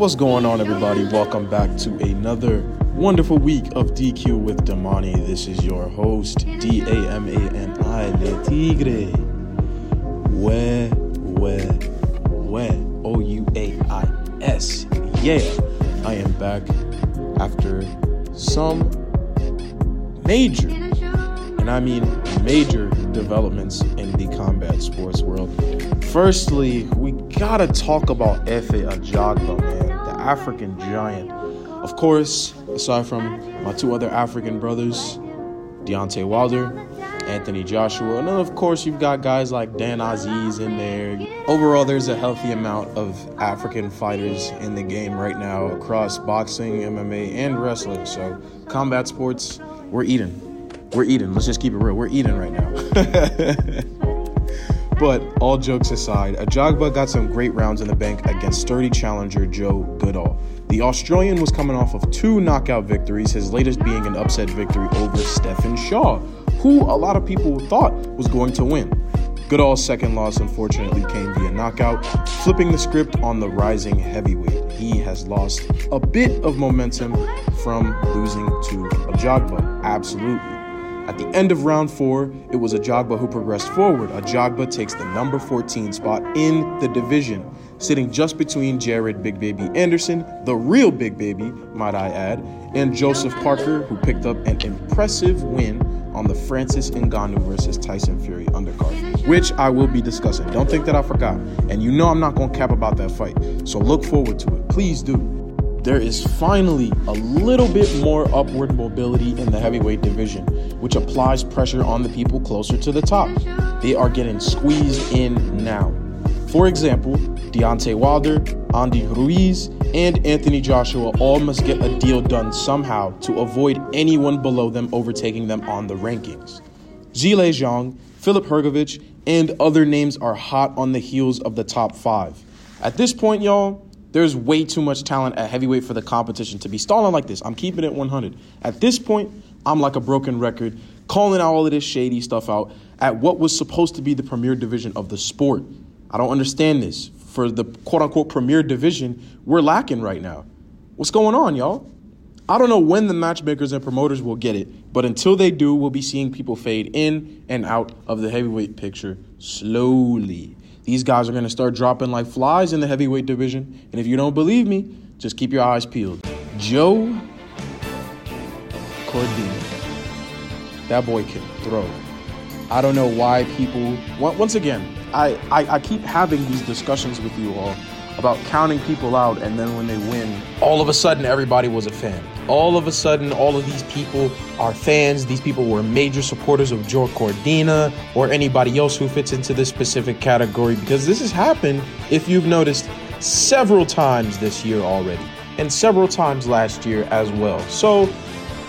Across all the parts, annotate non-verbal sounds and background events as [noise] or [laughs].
What's going on, everybody? Welcome back to another wonderful week of DQ with Damani. This is your host, D A M A N I, Le Tigre. Where, where, where? O U A I S. Yeah, I am back after some major, and I mean major developments in the combat sports world. Firstly, we gotta talk about Efe Ajagba, man, African giant. Of course, aside from my two other African brothers, Deontay Wilder, Anthony Joshua, and then of course you've got guys like Dan Aziz in there. Overall, there's a healthy amount of African fighters in the game right now across boxing, MMA, and wrestling. So, combat sports, we're eating. We're eating. Let's just keep it real. We're eating right now. [laughs] But all jokes aside, Ajagba got some great rounds in the bank against sturdy challenger Joe Goodall. The Australian was coming off of two knockout victories, his latest being an upset victory over Stephen Shaw, who a lot of people thought was going to win. Goodall's second loss unfortunately came via knockout, flipping the script on the rising heavyweight. He has lost a bit of momentum from losing to Ajagba, absolutely. At the end of round four, it was Ajagba who progressed forward. Ajagba takes the number 14 spot in the division, sitting just between Jared Big Baby Anderson, the real Big Baby, might I add, and Joseph Parker, who picked up an impressive win on the Francis Ngannou versus Tyson Fury undercard, which I will be discussing. Don't think that I forgot. And you know I'm not going to cap about that fight. So look forward to it. Please do there is finally a little bit more upward mobility in the heavyweight division, which applies pressure on the people closer to the top. They are getting squeezed in now. For example, Deontay Wilder, Andy Ruiz, and Anthony Joshua all must get a deal done somehow to avoid anyone below them overtaking them on the rankings. Zhilei Zhang, Filip Hrgovic, and other names are hot on the heels of the top five. At this point, y'all, there's way too much talent at heavyweight for the competition to be stalling like this. I'm keeping it 100. At this point, I'm like a broken record, calling out all of this shady stuff out at what was supposed to be the premier division of the sport. I don't understand this. For the quote unquote premier division, we're lacking right now. What's going on, y'all? I don't know when the matchmakers and promoters will get it, but until they do, we'll be seeing people fade in and out of the heavyweight picture slowly. These guys are going to start dropping like flies in the heavyweight division. And if you don't believe me, just keep your eyes peeled. Joe Cordina. That boy can throw. I don't know why people. Once again, I, I, I keep having these discussions with you all about counting people out, and then when they win, all of a sudden everybody was a fan. All of a sudden, all of these people are fans. These people were major supporters of Joe Cordina or anybody else who fits into this specific category because this has happened, if you've noticed, several times this year already, and several times last year as well. So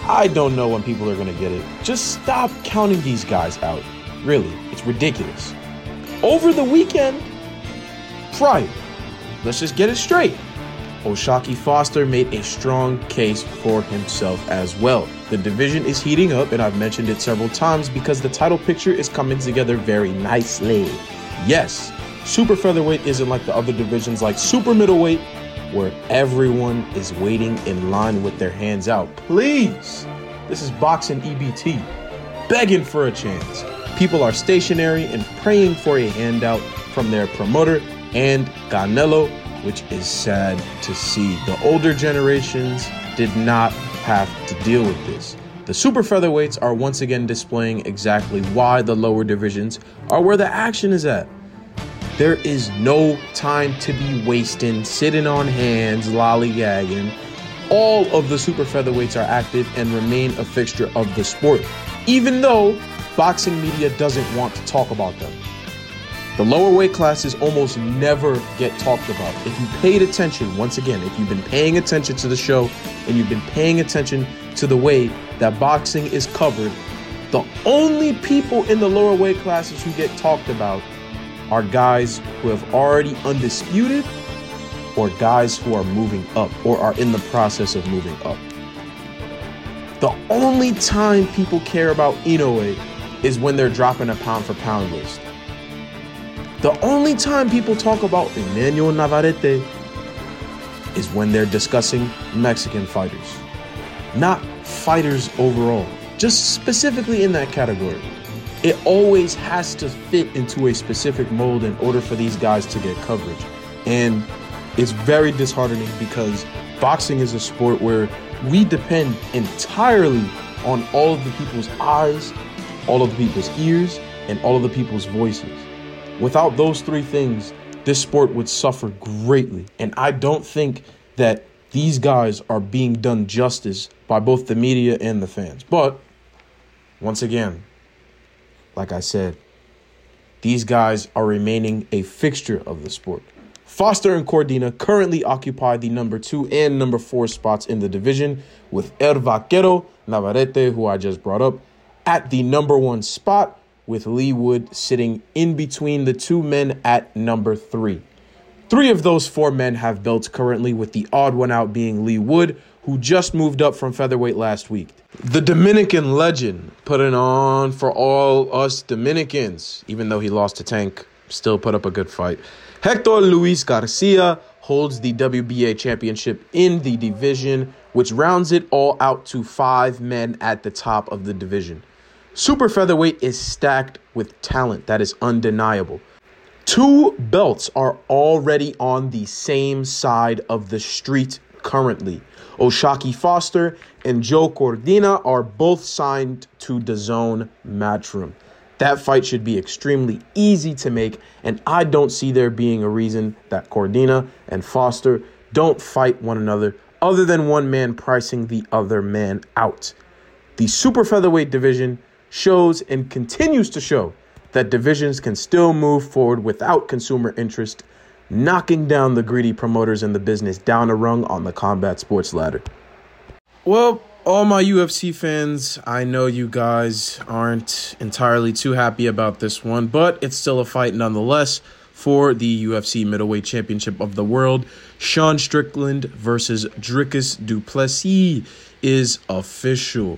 I don't know when people are going to get it. Just stop counting these guys out. Really, it's ridiculous. Over the weekend, Friday, let's just get it straight. O'Shaquie Foster made a strong case for himself as well. The division is heating up, and I've mentioned it several times because the title picture is coming together very nicely. Yes, super featherweight isn't like the other divisions like super middleweight, where everyone is waiting in line with their hands out. Please, this is boxing EBT, begging for a chance. People are stationary and praying for a handout from their promoter and Canelo, which is sad to see. The older generations did not have to deal with this. The super featherweights are once again displaying exactly why the lower divisions are where the action is at. There is no time to be wasting, sitting on hands, lollygagging. All of the super featherweights are active and remain a fixture of the sport, even though boxing media doesn't want to talk about them. The lower weight classes almost never get talked about. If you paid attention, once again, if you've been paying attention to the show and you've been paying attention to the way that boxing is covered, the only people in the lower weight classes who get talked about are guys who have already undisputed or guys who are moving up or are in the process of moving up. The only time people care about Inoue is when they're dropping a pound for pound list. The only time people talk about Emmanuel Navarrete is when they're discussing Mexican fighters, not fighters overall, just specifically in that category. It always has to fit into a specific mold in order for these guys to get coverage. And it's very disheartening because boxing is a sport where we depend entirely on all of the people's eyes, all of the people's ears, and all of the people's voices. Without those three things, this sport would suffer greatly. And I don't think that these guys are being done justice by both the media and the fans. But once again, like I said, these guys are remaining a fixture of the sport. Foster and Cordina currently occupy the number two and number four spots in the division, with El Vaquero Navarrete, who I just brought up, at the number one spot, with Lee Wood sitting in between the two men at number three. Three of those four men have belts currently, with the odd one out being Lee Wood, who just moved up from featherweight last week. The Dominican legend putting on for all us Dominicans, even though he lost to Tank, still put up a good fight. Hector Luis Garcia holds the WBA championship in the division, which rounds it all out to five men at the top of the division. Super featherweight is stacked with talent that is undeniable. Two belts are already on the same side of the street currently. O'Shaquie Foster and Joe Cordina are both signed to the DAZN Matchroom. That fight should be extremely easy to make, and I don't see there being a reason that Cordina and Foster don't fight one another other than one man pricing the other man out. The super featherweight division shows and continues to show that divisions can still move forward without consumer interest, knocking down the greedy promoters in the business down a rung on the combat sports ladder. Well, all my UFC fans, I know you guys aren't entirely too happy about this one, but it's still a fight nonetheless for the UFC Middleweight Championship of the World. Sean Strickland versus Dricus du Plessis is official.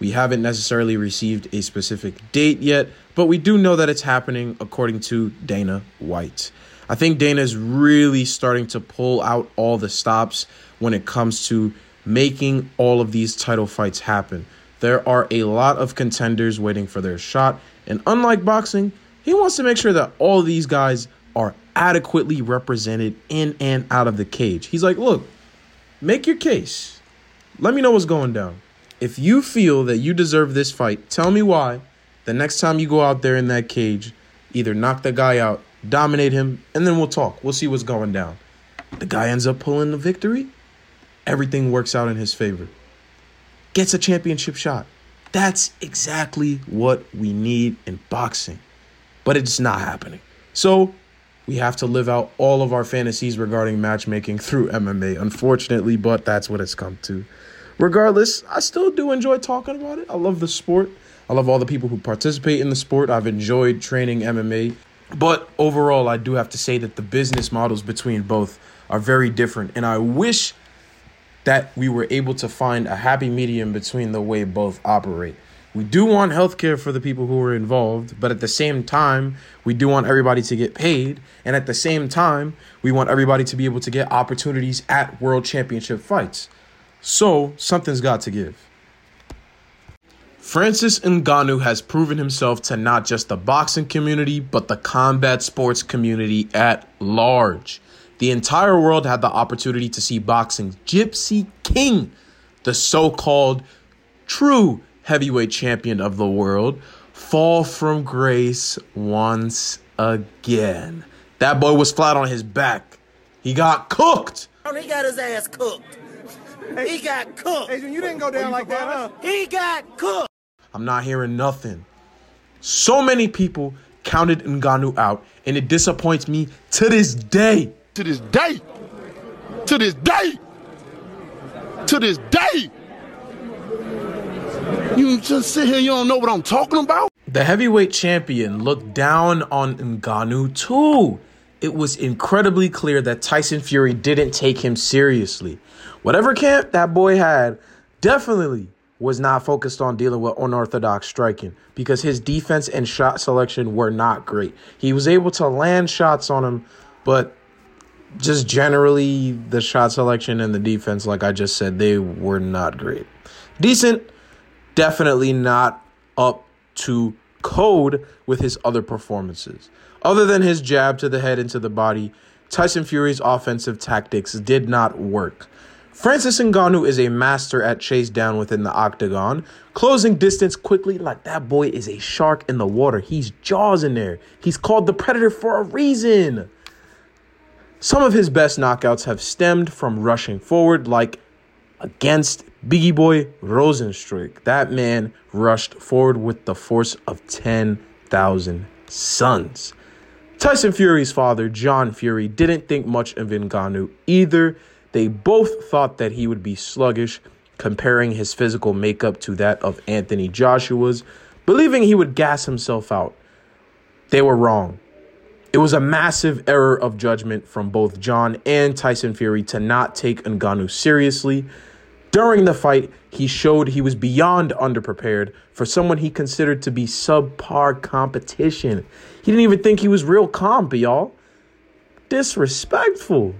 We haven't necessarily received a specific date yet, but we do know that it's happening according to Dana White. I think Dana is really starting to pull out all the stops when it comes to making all of these title fights happen. There are a lot of contenders waiting for their shot, and unlike boxing, he wants to make sure that all these guys are adequately represented in and out of the cage. He's like, look, make your case. Let me know what's going down. If you feel that you deserve this fight, tell me why. The next time you go out there in that cage, either knock the guy out, dominate him, and then we'll talk. We'll see what's going down. The guy ends up pulling the victory. Everything works out in his favor. Gets a championship shot. That's exactly what we need in boxing. But it's not happening. So we have to live out all of our fantasies regarding matchmaking through MMA, unfortunately, but that's what it's come to regardless, I still do enjoy talking about it. I love the sport. I love all the people who participate in the sport. I've enjoyed training MMA. But overall, I do have to say that the business models between both are very different. And I wish that we were able to find a happy medium between the way both operate. We do want healthcare for the people who are involved, but at the same time, we do want everybody to get paid. And at the same time, we want everybody to be able to get opportunities at world championship fights. So something's got to give. Francis Ngannou has proven himself to not just the boxing community, but the combat sports community at large. The entire world had the opportunity to see boxing's Gypsy King, the so called true heavyweight champion of the world, fall from grace once again. That boy was flat on his back. He got cooked. He got his ass cooked. He got cooked. Adrian, you didn't go down like that, huh? He got cooked. I'm not hearing nothing. So many people counted Ngannou out, and it disappoints me to this day. To this day. To this day. To this day. You just sit here, you don't know what I'm talking about? The heavyweight champion looked down on Ngannou too. It was incredibly clear that Tyson Fury didn't take him seriously. Whatever camp that boy had, definitely was not focused on dealing with unorthodox striking because his defense and shot selection were not great. He was able to land shots on him, but just generally the shot selection and the defense, like I just said, they were not great. Decent, definitely not up to code with his other performances. Other than his jab to the head and to the body, Tyson Fury's offensive tactics did not work. Francis Ngannou is a master at chase down within the octagon, closing distance quickly like that boy is a shark in the water. He's jaws in there. He's called the predator for a reason. Some of his best knockouts have stemmed from rushing forward, like against Bigi Boy Rozenstruik. That man rushed forward with the force of 10,000 suns. Tyson Fury's father, John Fury, didn't think much of Ngannou either. They both thought that he would be sluggish, comparing his physical makeup to that of Anthony Joshua's, believing he would gas himself out. They were wrong. It was a massive error of judgment from both John and Tyson Fury to not take Ngannou seriously. During the fight, he showed he was beyond underprepared for someone he considered to be subpar competition. He didn't even think he was real comp, y'all. Disrespectful.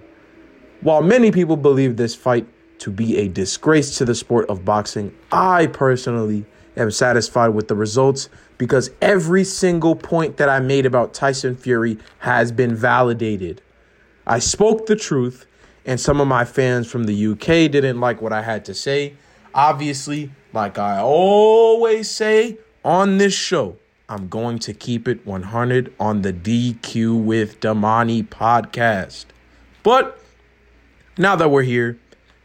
While many people believe this fight to be a disgrace to the sport of boxing, I personally am satisfied with the results because every single point that I made about Tyson Fury has been validated. I spoke the truth, and some of my fans from the UK didn't like what I had to say. Obviously, like I always say on this show, I'm going to keep it 100 on the DQ with Damani podcast. But now that we're here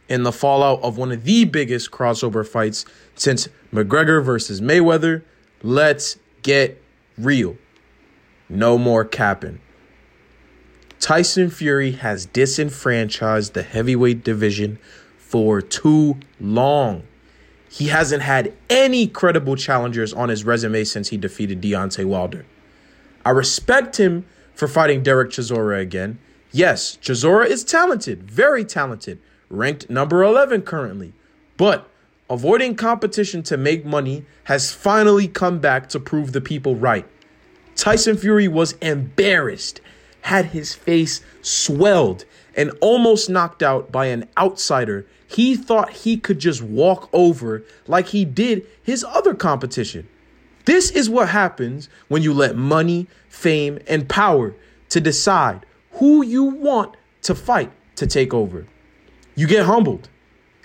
in the fallout of one of the biggest crossover fights since McGregor versus Mayweather, let's get real. No more capping. Tyson Fury has disenfranchised the heavyweight division for too long. He hasn't had any credible challengers on his resume since he defeated Deontay Wilder. I respect him for fighting Derek Chisora again. Yes, Chisora is talented, very talented, ranked number 11 currently. But avoiding competition to make money has finally come back to prove the people right. Tyson Fury was embarrassed, had his face swelled, and almost knocked out by an outsider he thought he could just walk over like he did his other competition. This is what happens when you let money, fame, and power to decide who you want to fight to take over. You get humbled.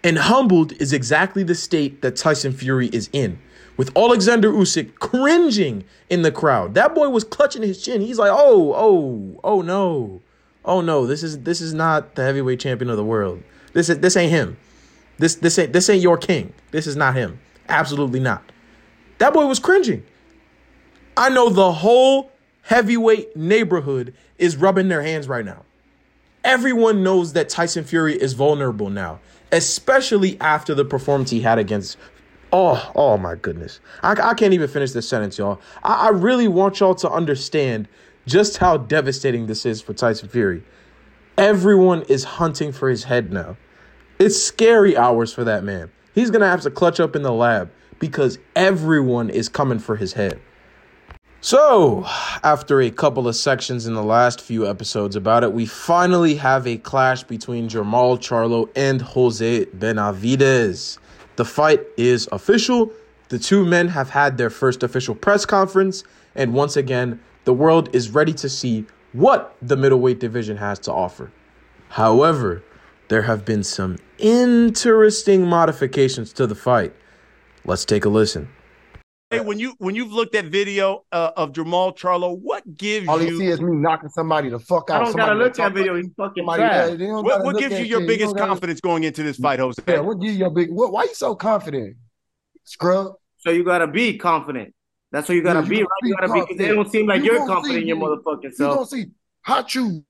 And humbled is exactly the state that Tyson Fury is in. With Alexander Usyk cringing in the crowd. That boy was clutching his chin. He's like, "Oh, oh, oh no. Oh no, this is this is not the heavyweight champion of the world. This is this ain't him. This this ain't this ain't your king. This is not him. Absolutely not." That boy was cringing. I know the whole heavyweight neighborhood is rubbing their hands right now. Everyone knows that Tyson Fury is vulnerable now, especially after the performance he had against. Oh, oh my goodness. I, I can't even finish this sentence, y'all. I, I really want y'all to understand just how devastating this is for Tyson Fury. Everyone is hunting for his head now. It's scary hours for that man. He's going to have to clutch up in the lab because everyone is coming for his head. So, after a couple of sections in the last few episodes about it, we finally have a clash between Jermall Charlo and Jose Benavidez. The fight is official. The two men have had their first official press conference, and once again, the world is ready to see what the middleweight division has to offer. However, there have been some interesting modifications to the fight. Let's take a listen. Hey, when you when you've looked at video uh, of Jermall Charlo, what gives All you? you see is me knocking somebody the fuck out. I don't gotta look talk- at video. He's fucking trash. yeah, what what gives you your shit. biggest don't gotta- confidence going into this fight, Jose? Yeah, what gives you your big? What, why you so confident, scrub? So you gotta be confident. That's what you gotta Yeah, you be, gotta right? You gotta be because they don't seem like You you are gonna confident see, in your nigga. motherfucking You self. gonna see hot you.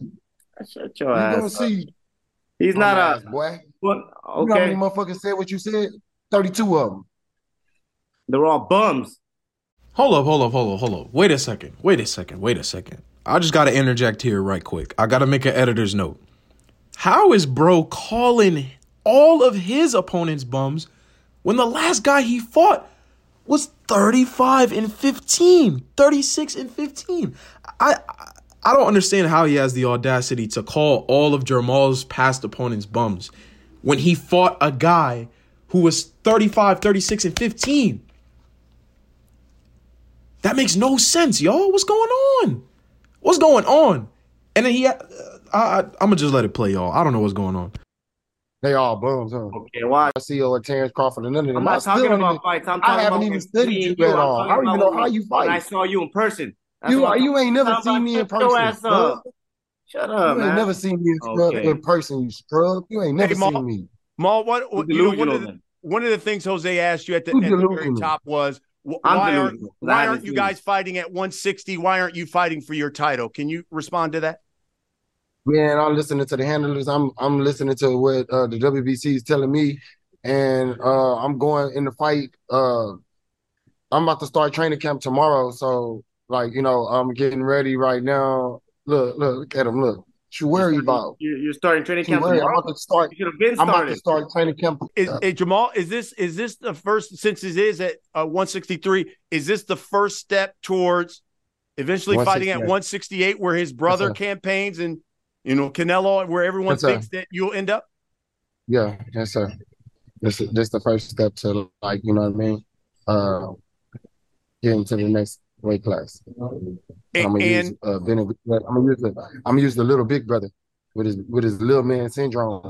Shut your You gonna ass. up. see. He's not Dumbass a boy. what? You know how many Okay, motherfuckers said what you said? Thirty-two of them. They're all bums. Hold up, hold up, hold up, hold up. Wait a second. Wait a second. Wait a second. I just got to interject here right quick. I got to make an editor's note. How is bro calling all of his opponents bums when the last guy he fought was 35 and 15, 36 and 15? I I, I don't understand how he has the audacity to call all of Jermall's past opponents bums when he fought a guy who was 35, 36, and 15. That makes no sense, y'all. What's going on? What's going on? And then he, uh, I, I, I'm gonna just let it play, y'all. I don't know what's going on. They all bums, huh? Okay, why? I see or Terrence Crawford and none of them. I'm not still talking about even- fights. I'm talking I haven't about even when studied me you and at I'm all. I don't even know how when- you When I saw you in person. That's You, what you ain't never seen me in person. ass scrub. up. Shut You up, ain't never seen me in, scrub, Okay. in person, you scrub. You ain't never Hey, Maul. seen me. Maul, what, what You you know, one of the one of the things Jose asked you at the, at the very top was wh- I'm why aren't delusional, 'cause I why aren't you guys fighting at 160? Why aren't you fighting for your title? Can you respond to that? Man, I'm listening to the handlers. I'm I'm listening to what uh, the WBC is telling me, and uh, I'm going in the fight. Uh, I'm about to start training camp tomorrow, so like you know, I'm getting ready right now. Look, look, look at him. Look, what you worry about? You're, you're starting training What you camp worry? I'm tomorrow. about to start. You should have been I'm about to start training camp. Is, Uh, hey, Jermall, is this is this the first since it is at uh, 163? Is this the first step towards eventually fighting at 168. 168, where his brother sir. campaigns and you know Canelo, where everyone Yes, sir. thinks that you'll end up? Yeah, yes, sir. This is this the first step to like, you know what I mean? Uh, getting to the next weight class. And I'm gonna use uh Benny, I'm gonna use the I'm gonna use the little big brother with his with his little man syndrome.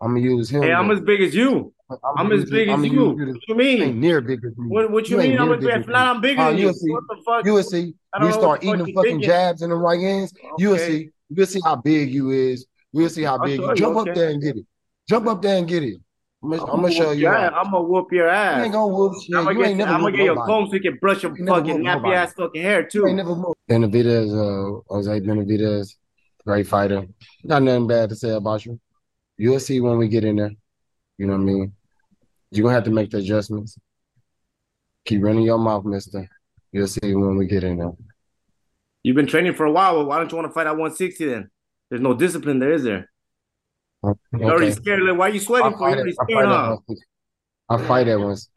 I'm gonna use him. Hey, I'm as big as you. I'm as big as you. What you You ain't mean? near big as me. What, what you ain't mean? I'm near as big. as not, I'm bigger Uh, than you. you'll see. What the fuck? You will see. I don't You start eating the fucking thinking. jabs in the right hands. You will see. You'll see how big you is. We'll see how big show you. you, Jump okay. up there and get it. Jump up there and get it. I'm gonna, I'm I'm gonna show you ass. I'm gonna whoop your You ass. ain't gonna whoop shit. I'm gonna You get ain't never I'm gonna get your comb so you can brush your You fucking nappy ass fucking hair You ain't too. never whooped. Benavidez, uh, Jose Benavidez, great fighter. Got nothing bad to say about you. You'll see when we get in there. You know what I mean? You're gonna have to make the adjustments. Keep running your mouth, mister. You'll see when we get in there. You've been training for a while. Well, why don't you want to fight at 160 then? There's no discipline there, is there? You're already Okay. scared. Like, why are you sweating I'll for? You're fight, already scared, fight at huh? I'll fight at once.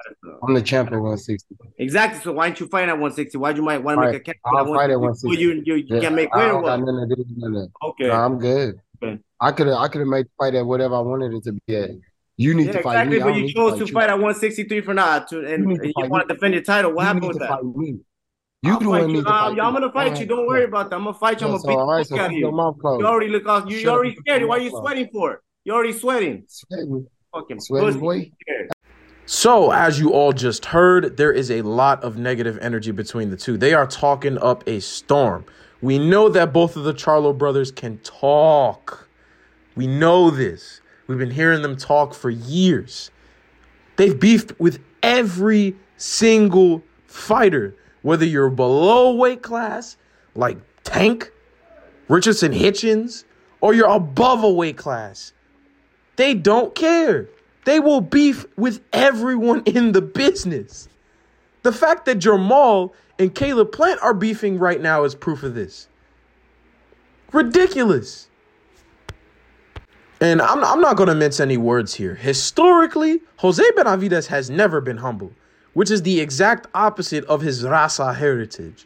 I'm the champ at 160. Exactly. So why don't you fight at 160? Why'd you might want to make a catch? I'll fight at 160? 160. You, you, you Yeah, can't make I weight or what? nothing to do with none of that. Okay. No, I'm good. Okay. I could have I could have made the fight at whatever I wanted it to be at. You need Yeah, to fight exactly. me. I But you chose to to fight fight at 163 for now, to, and You to you want to defend your title. What You happened with to that? Fight me. You I'll the fight one you. need to fight I'm me. gonna fight you. Don't worry about that. I'm gonna fight you. I'm gonna so beat all the right, fuck so out of keep your you. mouth You already look off. You, you already scared. your Why mouth you sweating for? You already sweating. Sweating, Fucking sweating, boy. So, as you all just heard, there is a lot of negative energy between the two. They are talking up a storm. We know that both of the Charlo brothers can talk. We know this. We've been hearing them talk for years. They've beefed with every single fighter, whether you're below weight class, like Tank, Richardson Hitchens, or you're above a weight class. They don't care. They will beef with everyone in the business. The fact that Jermall and Caleb Plant are beefing right now is proof of this. Ridiculous. And I'm, I'm not going to mince any words here. Historically, Jose Benavidez has never been humble, which is the exact opposite of his raza heritage.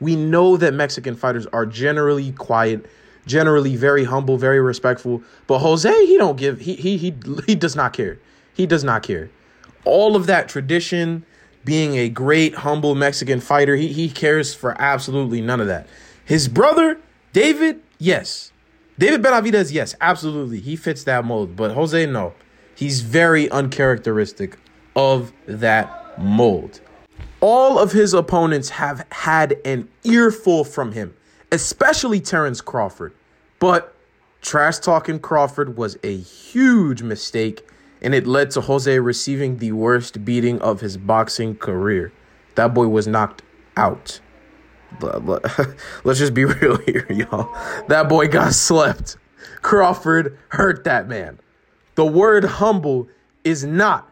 We know that Mexican fighters are generally quiet, generally very humble, very respectful. But Jose, he don't give he he he he does not care. He does not care. All of that tradition, being a great humble Mexican fighter, he he cares for absolutely none of that. His brother, David, yes. David Benavidez, yes, absolutely. He fits that mold. But Jose, no. He's very uncharacteristic of that mold. All of his opponents have had an earful from him, especially Terrence Crawford. But trash talking Crawford was a huge mistake, and it led to Jose receiving the worst beating of his boxing career. That boy was knocked out. [laughs] Let's just be [laughs] real here, y'all. That boy got slept. Crawford hurt that man. The word humble is not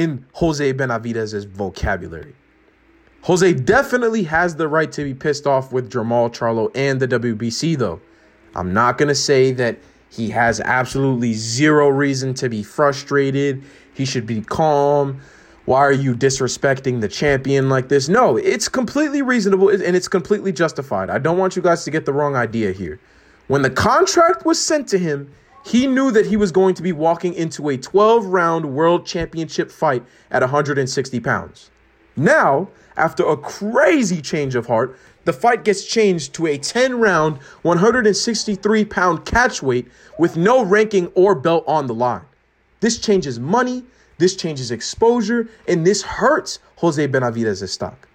in Jose Benavidez's vocabulary. Jose definitely has the right to be pissed off with Jermall Charlo and the WBC, though. I'm not going to say that he has absolutely zero reason to be frustrated. He should be calm. why are you disrespecting the champion like this? No, it's completely reasonable and it's completely justified. I don't want you guys to get the wrong idea here. When the contract was sent to him, he knew that he was going to be walking into a 12 round world championship fight at 160 pounds. Now, after a crazy change of heart, the fight gets changed to a 10 round, 163 pound catch weight with no ranking or belt on the line. This changes money, this changes exposure, and this hurts Jose Benavidez' stock.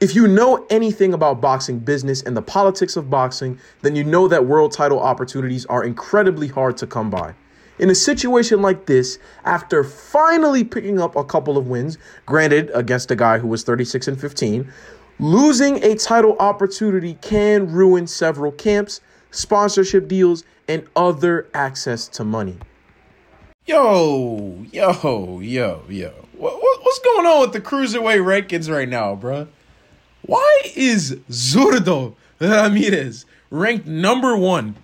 If you know anything about boxing business and the politics of boxing, then you know that world title opportunities are incredibly hard to come by. In a situation like this, after finally picking up a couple of wins, granted against a guy who was 36 and 15, losing a title opportunity can ruin several camps, sponsorship deals, and other access to money. Yo, yo, yo, yo. What, what, what's going on with the cruiserweight rankings right now, bruh? Why is Zurdo Ramirez ranked number one,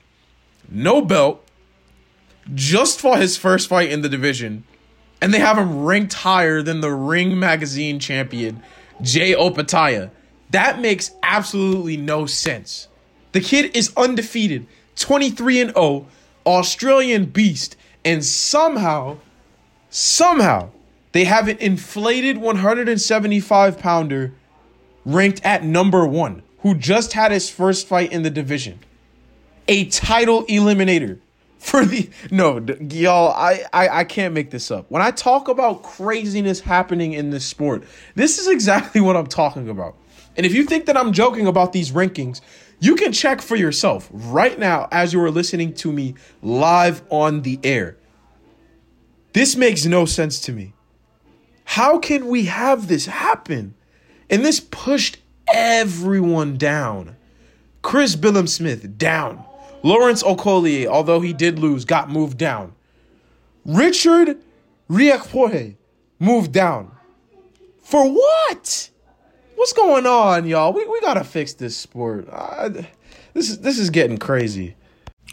no belt, just for his first fight in the division, and they have him ranked higher than the Ring Magazine champion, Jai Opetaia. That makes absolutely no sense. The kid is undefeated, 23 and 0, Australian beast, and somehow, somehow, they have an inflated 175 pounder ranked at number one, who just had his first fight in the division. A title eliminator for the [laughs] no y'all I, I i can't make this up. When i talk about craziness happening in this sport this is exactly [laughs] what i'm talking about. And if you think that i'm joking about these rankings you can check for yourself right now as you are listening to me live on the air. This makes no sense to me. How can we have this happen and this pushed everyone down. Chris Billam-Smith down. Lawrence Okolie, although he did lose, got moved down. Richard Riakporhe moved down. For what? What's going on, y'all? We, we gotta fix this sport. This is this is getting crazy.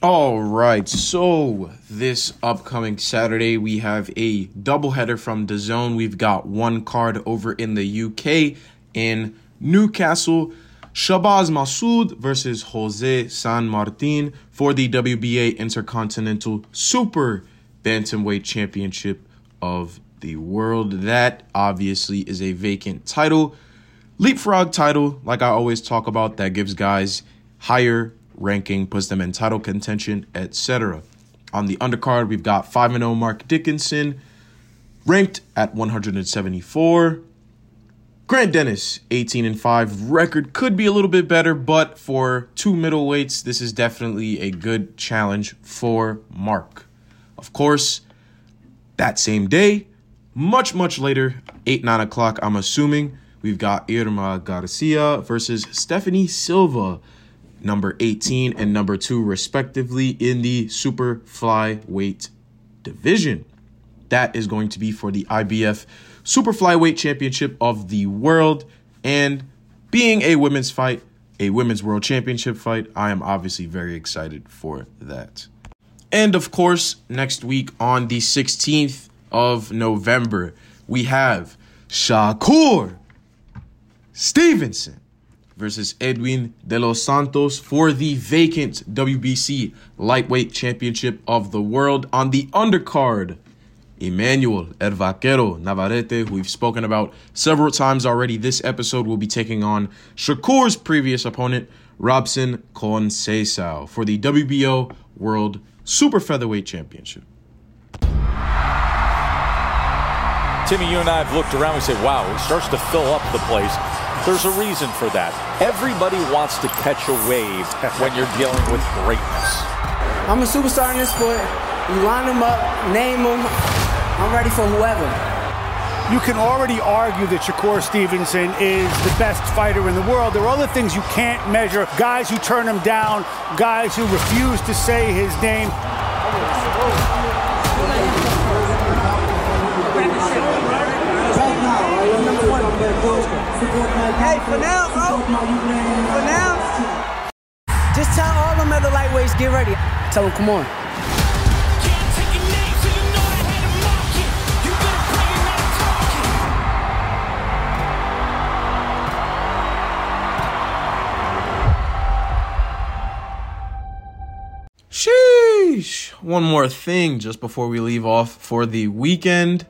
All right, so this upcoming Saturday we have a doubleheader from the zone. We've got one card over in the UK in Newcastle. Shabaz Masoud versus Jose San Martin for the WBA Intercontinental Super Bantamweight Championship of the world. That obviously is a vacant title. Leapfrog title, like I always talk about, that gives guys higher ranking, puts them in title contention, etc. On the undercard, we've got 5 0 Mark Dickinson, ranked at 174. Grant Dennis, 18 and 5. Record could be a little bit better, but for two middleweights, this is definitely a good challenge for Mark. Of course, that same day, much, much later, 8, 9 o'clock, I'm assuming, we've got Irma Garcia versus Stephanie Silva, number 18 and number 2, respectively, in the super flyweight division. That is going to be for the IBF Super Flyweight Championship of the world. And being a women's fight, a women's world championship fight, I am obviously very excited for that. And of course, next week on the 16th of November, we have Shakur Stevenson versus Edwin De Los Santos for the vacant WBC Lightweight Championship of the World on the undercard. Emmanuel El Vaquero Navarrete, who we've spoken about several times already. This episode will be taking on Shakur's previous opponent, Robson Conceição, for the WBO World Super Featherweight Championship. Timmy, you and I have looked around. We say, wow, it starts to fill up the place. There's a reason for that. Everybody wants to catch a wave when you're dealing with greatness. I'm a superstar in this sport. You line them up, name them, I'm ready for whoever. You can already argue that Shakur Stevenson is the best fighter in the world. There are other things you can't measure. Guys who turn him down, guys who refuse to say his name. Hey, for now, bro. For now. Just tell all them other lightweights, get ready. Tell them, come on. One more thing just before we leave off for the weekend.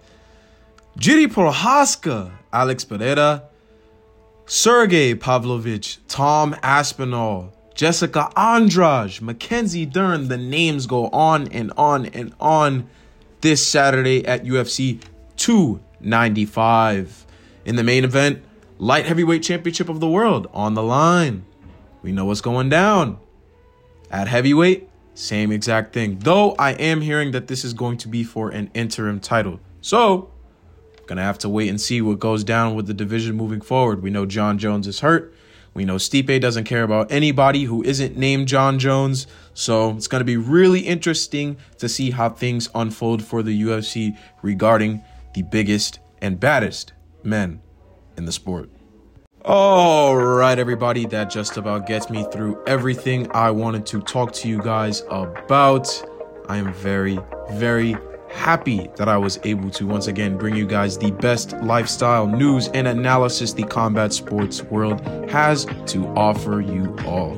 Jiri Prochazka, Alex Pereira, Sergey Pavlovich, Tom Aspinall, Jessica Andrade, Mackenzie Dern. The names go on and on and on this Saturday at UFC 295. In the main event, light heavyweight championship of the world on the line. We know what's going down. At heavyweight, same exact thing. Though I am hearing that this is going to be for an interim title. So, gonna have to wait and see what goes down with the division moving forward. We know Jon Jones is hurt. We know Stipe doesn't care about anybody who isn't named Jon Jones. So it's going to be really interesting to see how things unfold for the UFC regarding the biggest and baddest men in the sport. All right, everybody, that just about gets me through everything I wanted to talk to you guys about. I am very, very happy that I was able to once again bring you guys the best lifestyle news and analysis the combat sports world has to offer you all.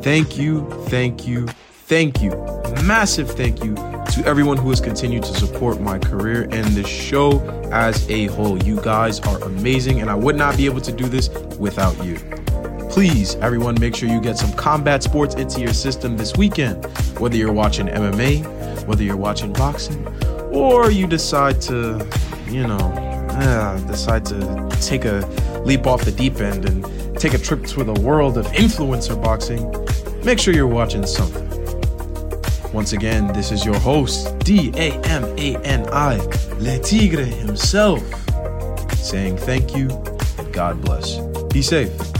Thank you, thank you, thank you, massive thank you to everyone who has continued to support my career and the show as a whole. You guys are amazing, and I would not be able to do this without you. Please, everyone, make sure you get some combat sports into your system this weekend. Whether you're watching MMA, whether you're watching boxing, or you decide to, you know, uh, decide to take a leap off the deep end and take a trip to the world of influencer boxing, make sure you're watching something. Once again, this is your host, D A M A N I, Le Tigre himself, saying thank you and God bless. Be safe.